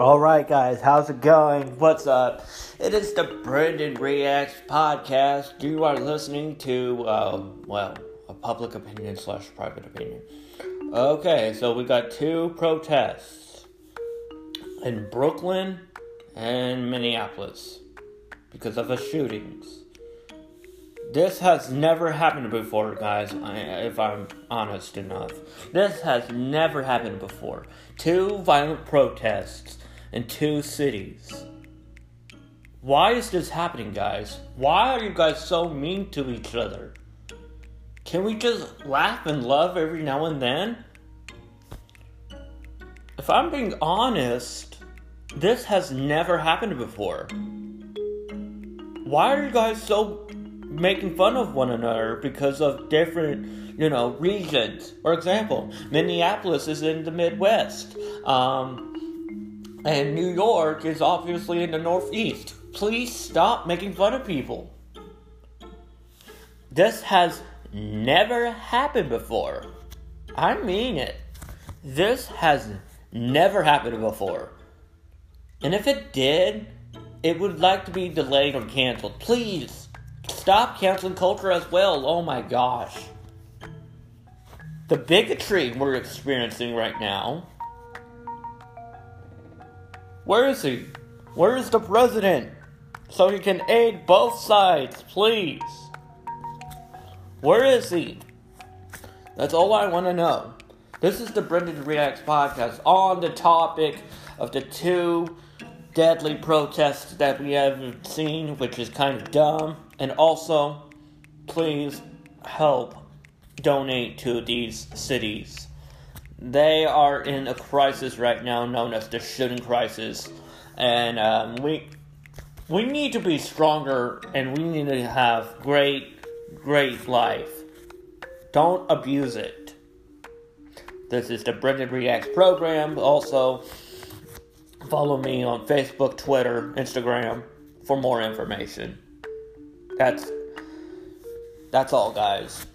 All right, guys, how's it going? What's up? It is the Brendan Reacts podcast. You are listening to, uh, well, a public opinion slash private opinion. Okay, so we got two protests in Brooklyn and Minneapolis because of the shootings. This has never happened before, guys, if I'm honest enough. This has never happened before. Two violent protests in two cities. Why is this happening, guys? Why are you guys so mean to each other? Can we just laugh and love every now and then? If I'm being honest, this has never happened before. Why are you guys so making fun of one another because of different, you know, regions. For example, Minneapolis is in the Midwest, um, and New York is obviously in the Northeast. Please stop making fun of people. This has never happened before. I mean it. This has never happened before. And if it did, it would like to be delayed or canceled. Please Stop canceling culture as well. Oh my gosh. The bigotry we're experiencing right now. Where is he? Where is the president? So he can aid both sides, please. Where is he? That's all I want to know. This is the Brendan Reacts podcast on the topic of the two deadly protests that we haven't seen, which is kind of dumb. And also, please help donate to these cities. They are in a crisis right now known as the shooting crisis. And um, we we need to be stronger and we need to have great, great life. Don't abuse it. This is the Brendan Reacts program. Also, follow me on Facebook, Twitter, Instagram for more information. That's that's all, guys.